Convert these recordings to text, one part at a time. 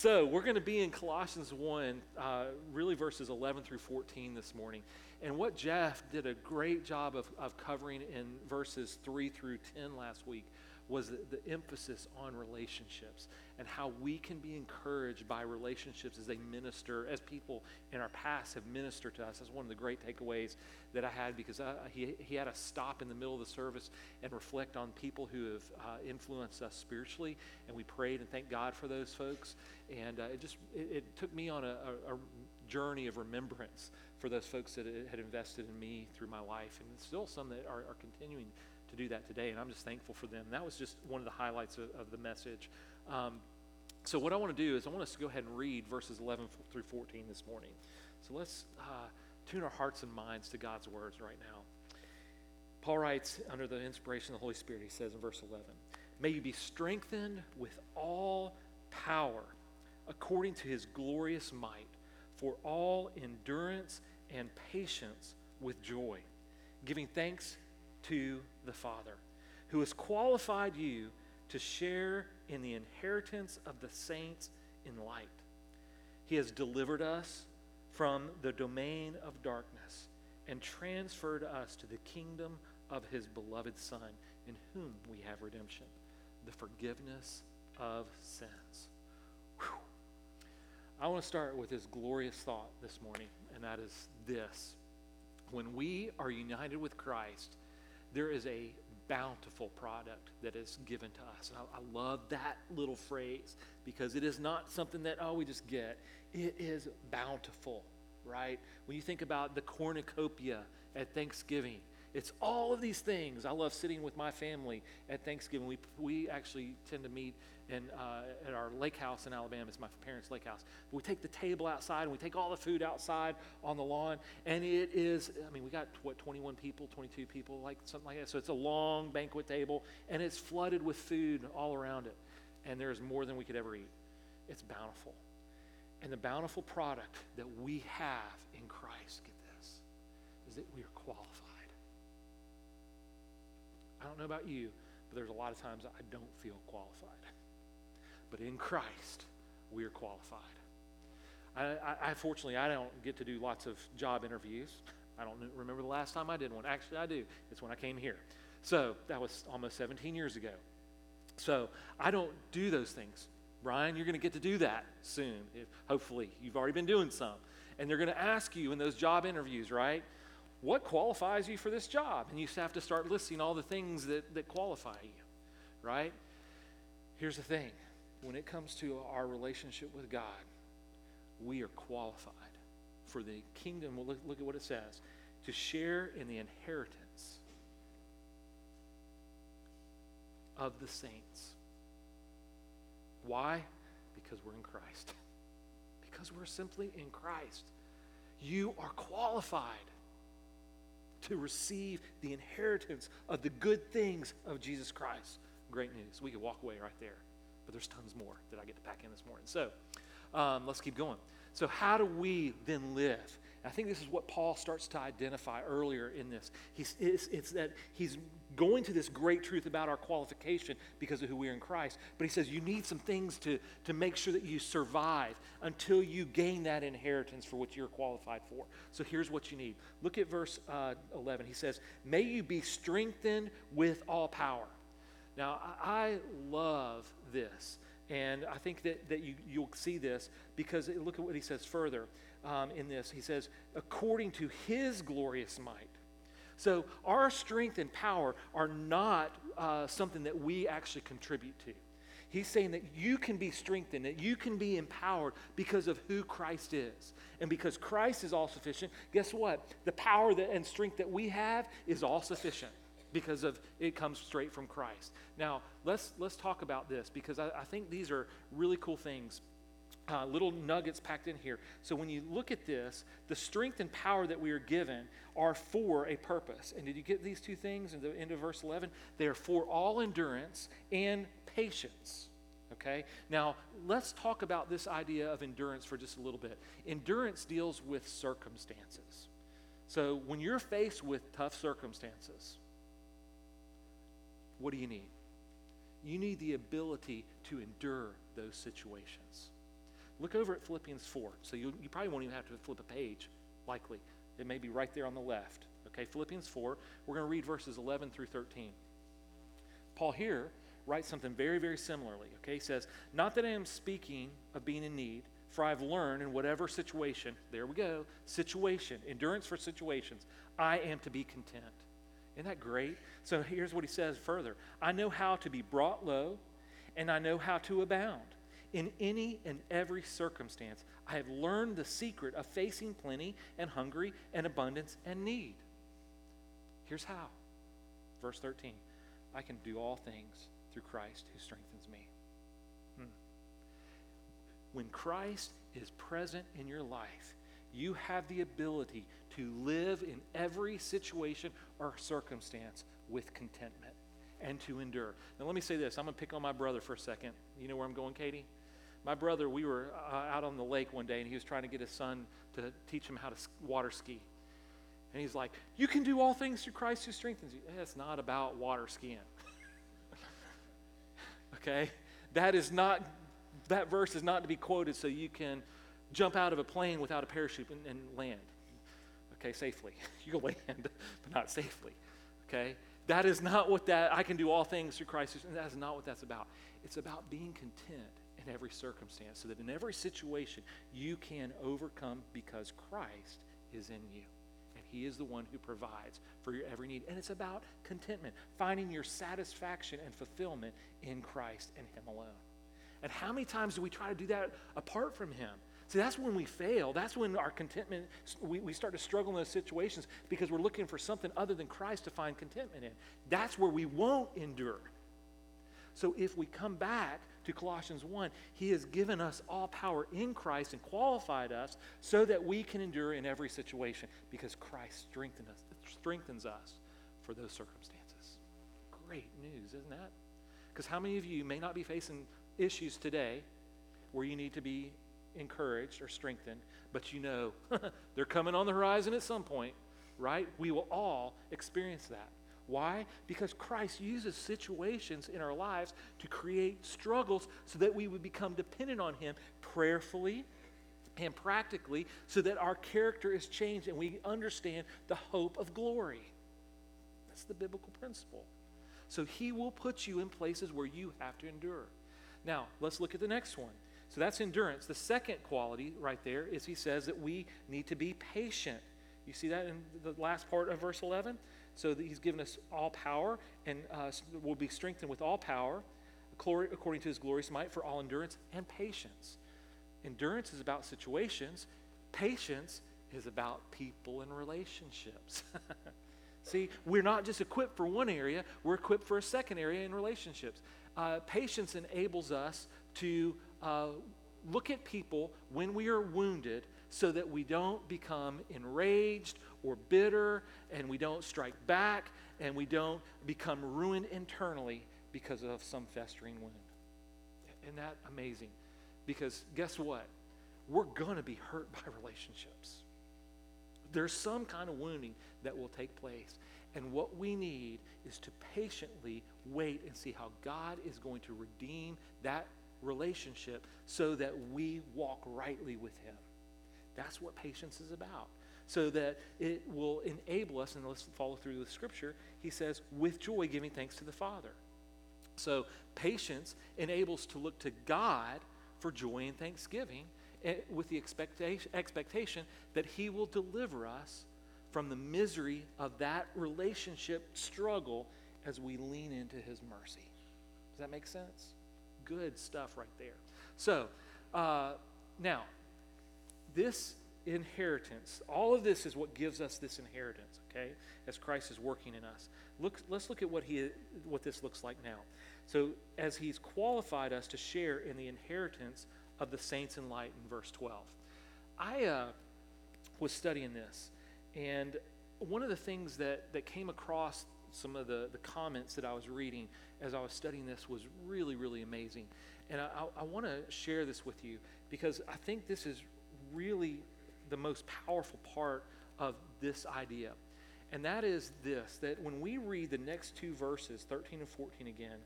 So, we're going to be in Colossians 1, uh, really verses 11 through 14 this morning. And what Jeff did a great job of, of covering in verses 3 through 10 last week was the, the, emphasis on relationships and how we can be encouraged by relationships as they minister, as people in our past have ministered to us. That's one of the great takeaways that I had because I, he, he had to stop in the middle of the service and reflect on people who have uh, influenced us spiritually. And we prayed and thanked God for those folks. And uh, it just it, it, took me on a, a, a journey of remembrance for those folks that had invested in me through my life, and still some that are, are continuing to do that today, and I'm just thankful for them. That was just one of the highlights of, of the message. Um, so, what I want to do is I want us to go ahead and read verses 11 through 14 this morning. So, let's uh, tune our hearts and minds to God's words right now. Paul writes, under the inspiration of the Holy Spirit, he says in verse 11, May you be strengthened with all power according to his glorious might, for all endurance and patience with joy, giving thanks to the Father, who has qualified you to share in the inheritance of the saints in light. He has delivered us from the domain of darkness and transferred us to the kingdom of his beloved Son, in whom we have redemption, the forgiveness of sins. Whew. I want to start with this glorious thought this morning, and that is this. When we are united with Christ, there is a bountiful product that is given to us. And I, I, love that little phrase because it is not something that, oh, we just get. It is bountiful, right? When you think about the cornucopia at Thanksgiving, it's all of these things. I love sitting with my family at Thanksgiving. We, we actually tend to meet in, uh, at our lake house in Alabama. It's my parents' lake house. But We take the table outside and we take all the food outside on the lawn. And it is, I mean, we got, what, 21 people, 22 people, like something like that. So it's a long banquet table and it's flooded with food all around it. And there's more than we could ever eat. It's bountiful. And the bountiful product that we have in Christ, get this, is that we are qualified. I don't know about you, but there's a lot of times I don't feel qualified. But in Christ, we are qualified. I, I, I, fortunately, I don't get to do lots of job interviews. I don't remember the last time I did one. Actually, I do. It's when I came here. So that was almost 17 years ago. So I don't do those things. Brian, you're going to get to do that soon. If, hopefully, you've already been doing some. And they're going to ask you in those job interviews, right? What qualifies you for this job? And you have to start listing all the things that, that qualify you, right? Here's the thing when it comes to our relationship with God, we are qualified for the kingdom. Well, look, look at what it says to share in the inheritance of the saints. Why? Because we're in Christ. Because we're simply in Christ. You are qualified to receive the inheritance of the good things of Jesus Christ. Great news. We could walk away right there, but there's tons more that I get to pack in this morning. So um, let's keep going. So, how do we then live? I think this is what Paul starts to identify earlier in this. He's, it's, it's, that he's going to this great truth about our qualification because of who we are in Christ. But he says you need some things to, to make sure that you survive until you gain that inheritance for what you're qualified for. So here's what you need. Look at verse uh, 11. He says, May you be strengthened with all power. Now, I love this. And I think that, that you, you'll see this because look at what he says further um, in this. He says, according to his glorious might. So our strength and power are not uh, something that we actually contribute to. He's saying that you can be strengthened, that you can be empowered because of who Christ is. And because Christ is all sufficient, guess what? The power that, and strength that we have is all sufficient because of it comes straight from Christ. Now, let's let's talk about this because I, I think these are really cool things uh, little nuggets packed in here. So when you look at this, the strength and power that we are given are for a purpose. And did you get these two things in the end of verse 11? They are for all endurance and patience. Okay? Now, let's talk about this idea of endurance for just a little bit. Endurance deals with circumstances. So when you're faced with tough circumstances, what do you need? You need the ability to endure those situations. look over at Philippians 4. So you, you probably won't even have to flip a page, likely. It may be right there on the left. Okay, Philippians 4. We're going to read verses 11 through 13. Paul here writes something very, very similarly. Okay, he says, Not that I am speaking of being in need, for I've learned in whatever situation, there we go, situation, endurance for situations, I am to be content. Isn't that great? So here's what he says further I know how to be brought low, and I know how to abound. In any and every circumstance, I have learned the secret of facing plenty and hungry and abundance and need. Here's how. Verse 13 I can do all things through Christ who strengthens me. Hmm. When Christ is present in your life, you have the ability to live in every situation or circumstance with contentment and to endure. Now, let me say this. I'm going to pick on my brother for a second. You know where I'm going, Katie? My brother, we were uh, out on the lake one day and he was trying to get his son to teach him how to water ski. And he's like, You can do all things through Christ who strengthens you. That's not about water skiing. okay? That is not, that verse is not to be quoted so you can jump out of a plane without a parachute and, and land. Okay, safely. You can land, but not safely. Okay? That is not what that, I can do all things through Christ. And That is not what that's about. It's about being content in every circumstance so that in every situation you can overcome because Christ is in you. And He is the one who provides for your every need. And it's about contentment, finding your satisfaction and fulfillment in Christ and Him alone. And how many times do we try to do that apart from Him? See, that's when we fail. That's when our contentment, we, we start to struggle in those situations because we're looking for something other than Christ to find contentment in. That's where we won't endure. So if we come back to Colossians 1, He has given us all power in Christ and qualified us so that we can endure in every situation because Christ strengthens us, strengthens us for those circumstances. Great news, isn't that? Because how many of you may not be facing issues today where you need to be encouraged or strengthened, but you know they're coming on the horizon at some point, right? We will all experience that. Why? Because Christ uses situations in our lives to create struggles so that we would become dependent on Him prayerfully and practically so that our character is changed and we understand the hope of glory. That's the biblical principle. So He will put you in places where you have to endure. Now, let's look at the next one. So that's endurance. The second quality right there is he says that we need to be patient. You see that in the last part of verse 11? So that he's given us all power and uh, will be strengthened with all power, according to his glorious might, for all endurance and patience. Endurance is about situations, patience is about people and relationships. See, we're not just equipped for one area, we're equipped for a second area in relationships. Uh, patience enables us to uh, look at people when we are wounded so that we don't become enraged or bitter and we don't strike back and we don't become ruined internally because of some festering wound. Isn't that amazing? Because guess what? We're going to be hurt by relationships. There's some kind of wounding that will take place. And what we need is to patiently wait and see how God is going to redeem that relationship so that we walk rightly with Him. That's what patience is about. So that it will enable us, and let's follow through the scripture. He says, with joy, giving thanks to the Father. So patience enables to look to God for joy and thanksgiving eh, with the expectation, expectation that He will deliver us from the misery of that relationship struggle as we lean into His mercy. Does that make sense? Good stuff right there. So, uh, now, this inheritance, all of this is what gives us this inheritance, okay, as Christ is working in us. Look, let's look at what, he, what this looks like now. So, as he's qualified us to share in the inheritance of the saints in light in verse 12. I uh, was studying this, and one of the things that, that came across some of the, the comments that I was reading as I was studying this was really, really amazing. And I, I, I want to share this with you because I think this is really the most powerful part of this idea. And that is this that when we read the next two verses, 13 and 14 again,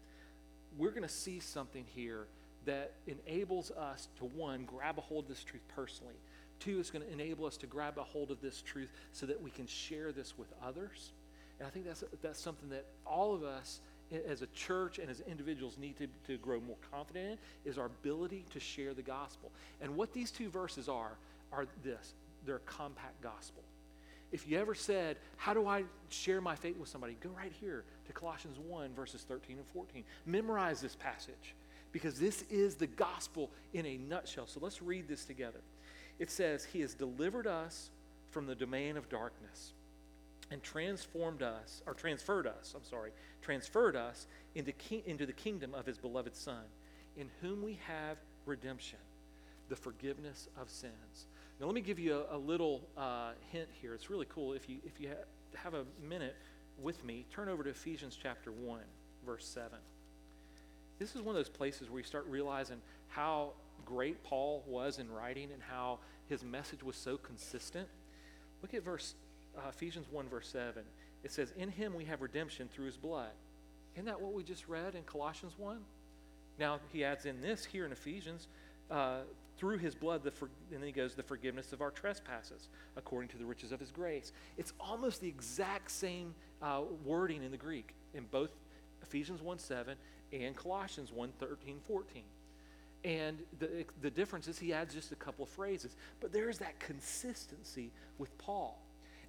we're going to see something here that enables us to, one, grab a hold of this truth personally. Two, it's going to enable us to grab a hold of this truth so that we can share this with others. And I think that's, that's something that all of us as a church and as individuals need to, to grow more confident in is our ability to share the gospel. And what these two verses are, are this they're a compact gospel. If you ever said, How do I share my faith with somebody? Go right here to Colossians 1, verses 13 and 14. Memorize this passage because this is the gospel in a nutshell. So let's read this together. It says, He has delivered us from the domain of darkness and transformed us, or transferred us, I'm sorry, transferred us into, ki- into the kingdom of His beloved Son, in whom we have redemption, the forgiveness of sins. Now, let me give you a, a little uh, hint here. It's really cool. If you, if you ha- have a minute with me, turn over to Ephesians chapter 1, verse 7. This is one of those places where you start realizing how great Paul was in writing and how his message was so consistent. Look at verse uh, Ephesians 1, verse 7. It says, In him we have redemption through his blood. Isn't that what we just read in Colossians 1? Now, he adds in this here in Ephesians, uh, through his blood, the for, and then he goes, the forgiveness of our trespasses, according to the riches of his grace. It's almost the exact same uh, wording in the Greek in both Ephesians 1 7 and Colossians 1 13, 14. And the, the difference is he adds just a couple of phrases. But there's that consistency with Paul.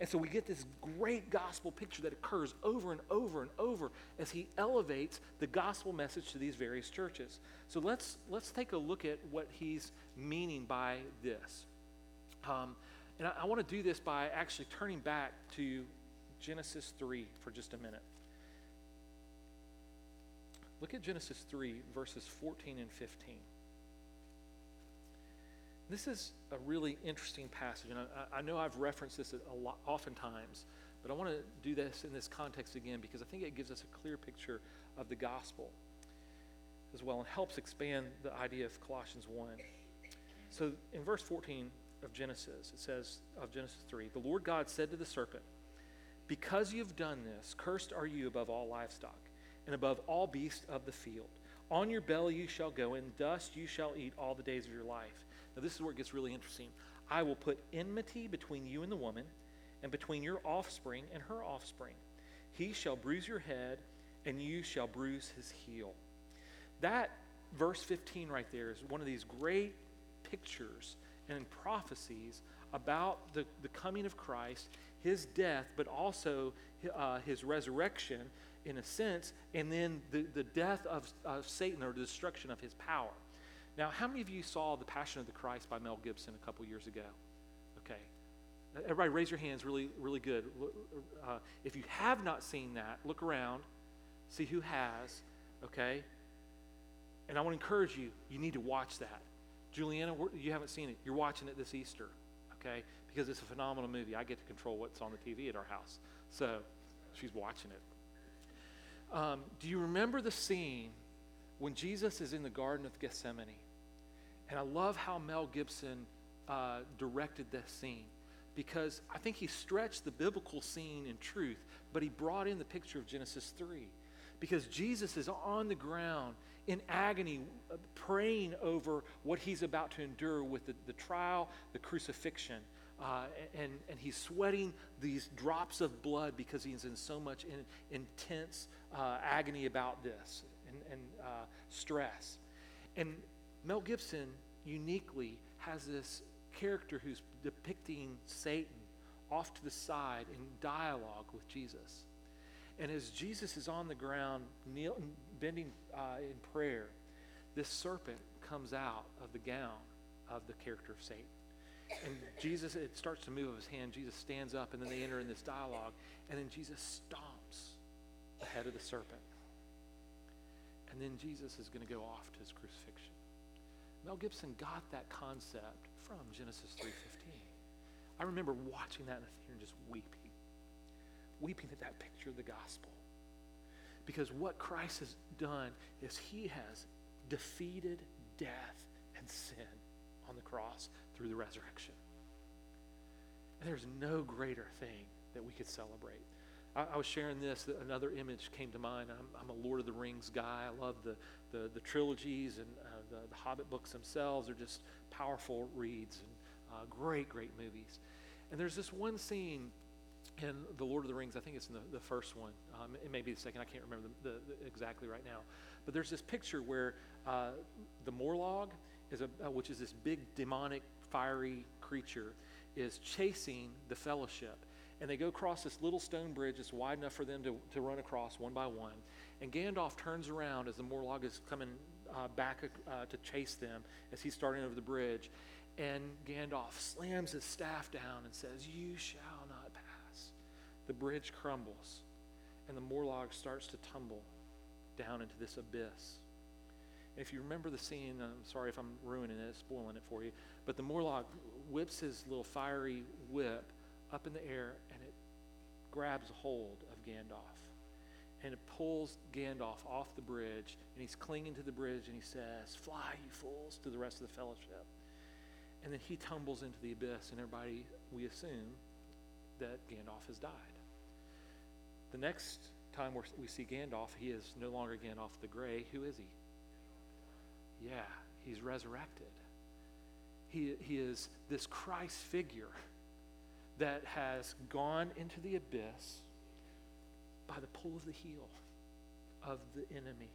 And so we get this great gospel picture that occurs over and over and over as he elevates the gospel message to these various churches. So let's, let's take a look at what he's meaning by this. Um, and I, I want to do this by actually turning back to Genesis 3 for just a minute. Look at Genesis 3, verses 14 and 15. This is a really interesting passage, and I, I know I've referenced this a lot, oftentimes, but I want to do this in this context again because I think it gives us a clear picture of the gospel as well and helps expand the idea of Colossians 1. So in verse 14 of Genesis, it says, of Genesis 3, the Lord God said to the serpent, Because you've done this, cursed are you above all livestock and above all beasts of the field. On your belly you shall go, and dust you shall eat all the days of your life. Now, this is where it gets really interesting. I will put enmity between you and the woman, and between your offspring and her offspring. He shall bruise your head, and you shall bruise his heel. That verse 15 right there is one of these great pictures and prophecies about the, the coming of Christ, his death, but also uh, his resurrection in a sense, and then the, the death of, of Satan or the destruction of his power. Now, how many of you saw The Passion of the Christ by Mel Gibson a couple years ago? Okay. Everybody raise your hands really, really good. Uh, if you have not seen that, look around, see who has, okay? And I want to encourage you, you need to watch that. Juliana, you haven't seen it. You're watching it this Easter, okay? Because it's a phenomenal movie. I get to control what's on the TV at our house. So she's watching it. Um, do you remember the scene when Jesus is in the Garden of Gethsemane? And I love how Mel Gibson uh, directed this scene because I think he stretched the biblical scene in truth, but he brought in the picture of Genesis 3. Because Jesus is on the ground in agony, uh, praying over what he's about to endure with the, the trial, the crucifixion. Uh, and, and he's sweating these drops of blood because he's in so much in, intense uh, agony about this and, and uh, stress. And Mel Gibson uniquely has this character who's depicting Satan off to the side in dialogue with Jesus. And as Jesus is on the ground, kneel, bending uh, in prayer, this serpent comes out of the gown of the character of Satan. And Jesus, it starts to move of his hand. Jesus stands up, and then they enter in this dialogue. And then Jesus stomps the head of the serpent. And then Jesus is going to go off to his crucifixion. Mel Gibson got that concept from Genesis 3:15. I remember watching that in the theater and just weeping. Weeping at that picture of the gospel. Because what Christ has done is he has defeated death and sin on the cross through the resurrection. And there's no greater thing that we could celebrate. I, I was sharing this, another image came to mind. I'm, I'm, a Lord of the Rings guy. I love the, the, the trilogies and the, the Hobbit books themselves are just powerful reads and uh, great, great movies. And there's this one scene in The Lord of the Rings, I think it's in the, the first one. Um, it may be the second, I can't remember the, the, exactly right now. But there's this picture where uh, the Morlog, is a, uh, which is this big demonic, fiery creature, is chasing the fellowship. And they go across this little stone bridge that's wide enough for them to, to run across one by one. And Gandalf turns around as the Morlog is coming uh, back uh, to chase them as he's starting over the bridge. And Gandalf slams his staff down and says, You shall not pass. The bridge crumbles, and the Morlog starts to tumble down into this abyss. And if you remember the scene, I'm sorry if I'm ruining it, spoiling it for you, but the Morlog whips his little fiery whip up in the air and it grabs hold of Gandalf. And it pulls Gandalf off the bridge, and he's clinging to the bridge, and he says, Fly, you fools, to the rest of the fellowship. And then he tumbles into the abyss, and everybody, we assume that Gandalf has died. The next time we see Gandalf, he is no longer Gandalf the Gray. Who is he? Yeah, he's resurrected. He, he is this Christ figure that has gone into the abyss by the pull of the heel of the enemy.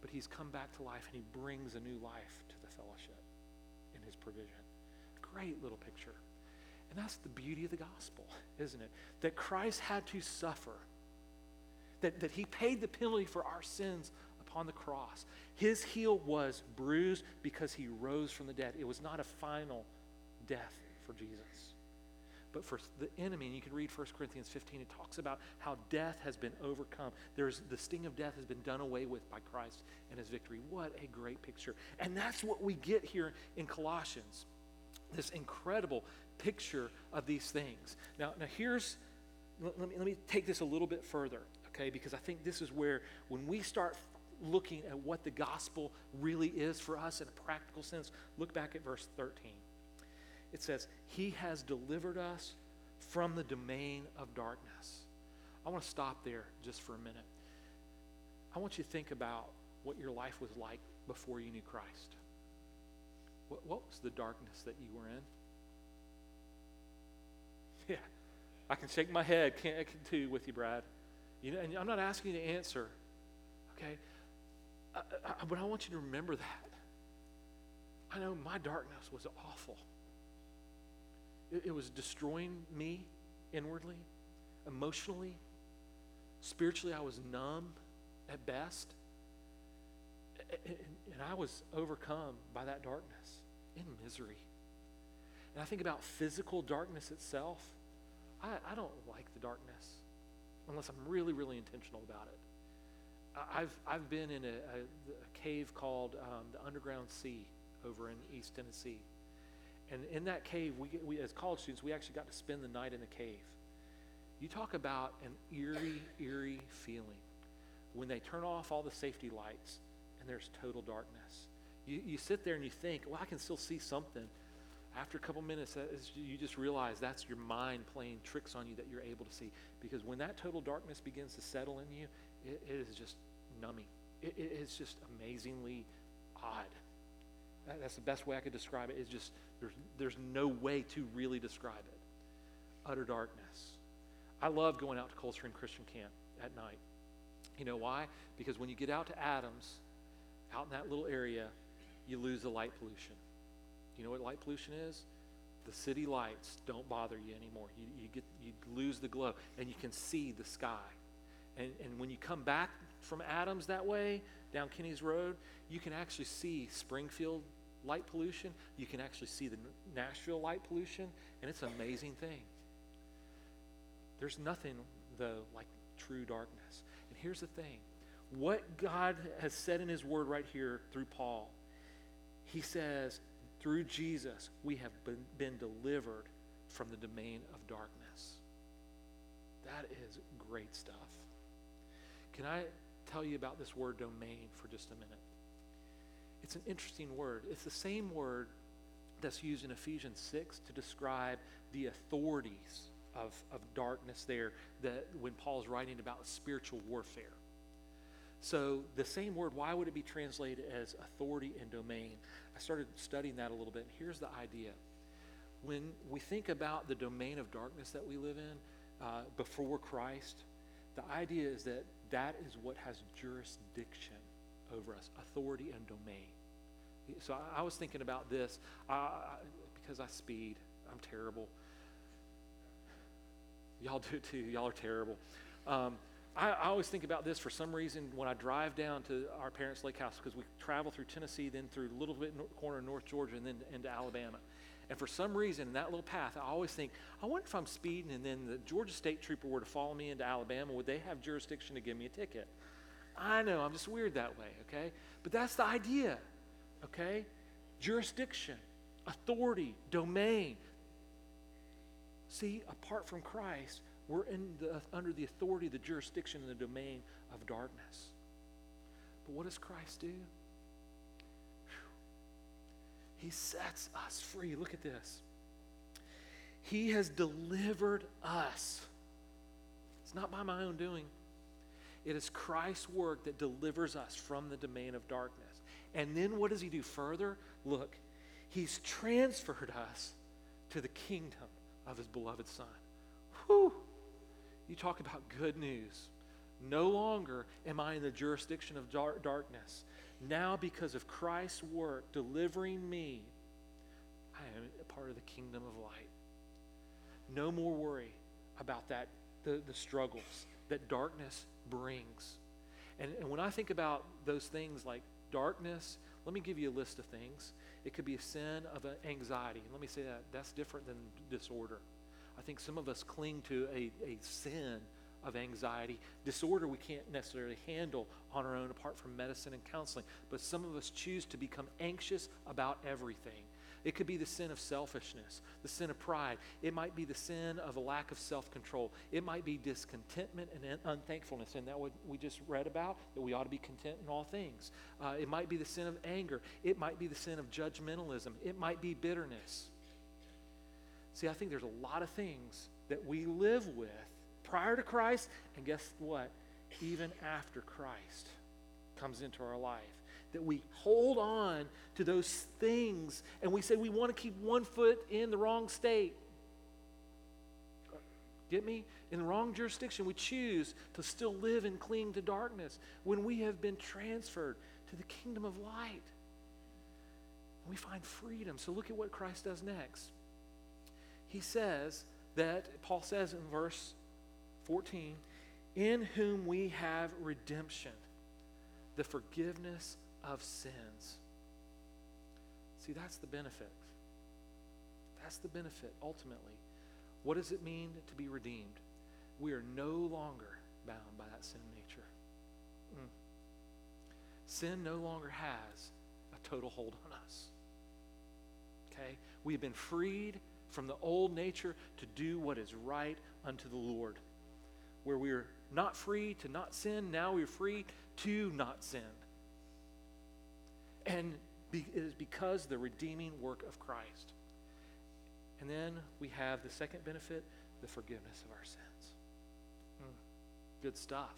But he's come back to life and he brings a new life to the fellowship in his provision. Great little picture. And that's the beauty of the gospel, isn't it? That Christ had to suffer, that, that he paid the penalty for our sins upon the cross. His heel was bruised because he rose from the dead. It was not a final death for Jesus. But for the enemy, and you can read 1 Corinthians 15, it talks about how death has been overcome. There's the sting of death has been done away with by Christ and his victory. What a great picture. And that's what we get here in Colossians. This incredible picture of these things. Now, now here's let me, let me take this a little bit further, okay? Because I think this is where when we start looking at what the gospel really is for us in a practical sense, look back at verse 13 it says, He has delivered us from the domain of darkness. I want to stop there just for a minute. I want you to think about what your life was like before you knew Christ. What, what was the darkness that you were in? Yeah, I can shake my head can't, I can too with you, Brad. You know, and I'm not asking you to answer, okay? I, I, but I want you to remember that. I know my darkness was awful. It, it was destroying me inwardly, emotionally, spiritually. I was numb at best. And, and I was overcome by that darkness in misery. And I think about physical darkness itself. I, I don't like the darkness unless I'm really, really intentional about it. I've, I've been in a, a, a cave called um, the Underground Sea over in East Tennessee. And in that cave, we, we, as college students, we actually got to spend the night in the cave. You talk about an eerie, eerie feeling when they turn off all the safety lights and there's total darkness. You, you sit there and you think, well, I can still see something. After a couple minutes, you just realize that's your mind playing tricks on you that you're able to see. Because when that total darkness begins to settle in you, it, it is just numbing. It, it is just amazingly odd. That, that's the best way I could describe it. It's just there's, there's no way to really describe it. Utter darkness. I love going out to Cold Christian Camp at night. You know why? Because when you get out to Adams, out in that little area, you lose the light pollution. You know what light pollution is? The city lights don't bother you anymore. You, you, get, you lose the glow, and you can see the sky. And, and when you come back from Adams that way, down Kinney's Road, you can actually see Springfield light pollution. You can actually see the Nashville light pollution, and it's an amazing thing. There's nothing, though, like true darkness. And here's the thing what God has said in His Word right here through Paul, He says, through Jesus, we have been, been delivered from the domain of darkness. That is great stuff. Can I tell you about this word domain for just a minute? It's an interesting word. It's the same word that's used in Ephesians 6 to describe the authorities of, of darkness there that when Paul's writing about spiritual warfare. So the same word, why would it be translated as authority and domain? I started studying that a little bit. Here's the idea. When we think about the domain of darkness that we live in uh, before Christ, the idea is that that is what has jurisdiction over us authority and domain. So I, I was thinking about this uh, because I speed. I'm terrible. Y'all do too. Y'all are terrible. Um, I, I, always think about this for some reason when I drive down to our parents' lake house because we travel through Tennessee, then through a little bit corner of North Georgia, and then into Alabama. And for some reason, in that little path, I always think, I wonder if I'm speeding and then the Georgia State Trooper were to follow me into Alabama, would they have jurisdiction to give me a ticket? I know, I'm just weird that way, okay? But that's the idea, okay? Jurisdiction, authority, domain. See, apart from Christ, we're in the, under the authority, the jurisdiction, and the domain of darkness. But what does Christ do? He sets us free. Look at this. He has delivered us. It's not by my own doing. It is Christ's work that delivers us from the domain of darkness. And then what does he do further? Look, he's transferred us to the kingdom of his beloved Son. Whew! You talk about good news. No longer am I in the jurisdiction of dar- darkness. Now, because of Christ's work delivering me, I am a part of the kingdom of light. No more worry about that, the, the struggles that darkness brings. And, and when I think about those things like darkness, let me give you a list of things. It could be a sin of anxiety. And let me say that that's different than disorder. I think some of us cling to a, a sin of anxiety, disorder we can't necessarily handle on our own apart from medicine and counseling. But some of us choose to become anxious about everything. It could be the sin of selfishness, the sin of pride. It might be the sin of a lack of self control. It might be discontentment and unthankfulness. And that what we just read about, that we ought to be content in all things. Uh, it might be the sin of anger. It might be the sin of judgmentalism. It might be bitterness. See, I think there's a lot of things that we live with prior to Christ, and guess what? Even after Christ comes into our life. That we hold on to those things and we say we want to keep one foot in the wrong state. Get me? In the wrong jurisdiction, we choose to still live and cling to darkness when we have been transferred to the kingdom of light. We find freedom. So look at what Christ does next. He says that, Paul says in verse 14, in whom we have redemption, the forgiveness of sins. See, that's the benefit. That's the benefit, ultimately. What does it mean to be redeemed? We are no longer bound by that sin nature. Mm. Sin no longer has a total hold on us. Okay? We have been freed from the old nature to do what is right unto the Lord where we are not free to not sin, now we're free to not sin. And it is because the redeeming work of Christ. And then we have the second benefit the forgiveness of our sins. Mm, good stuff.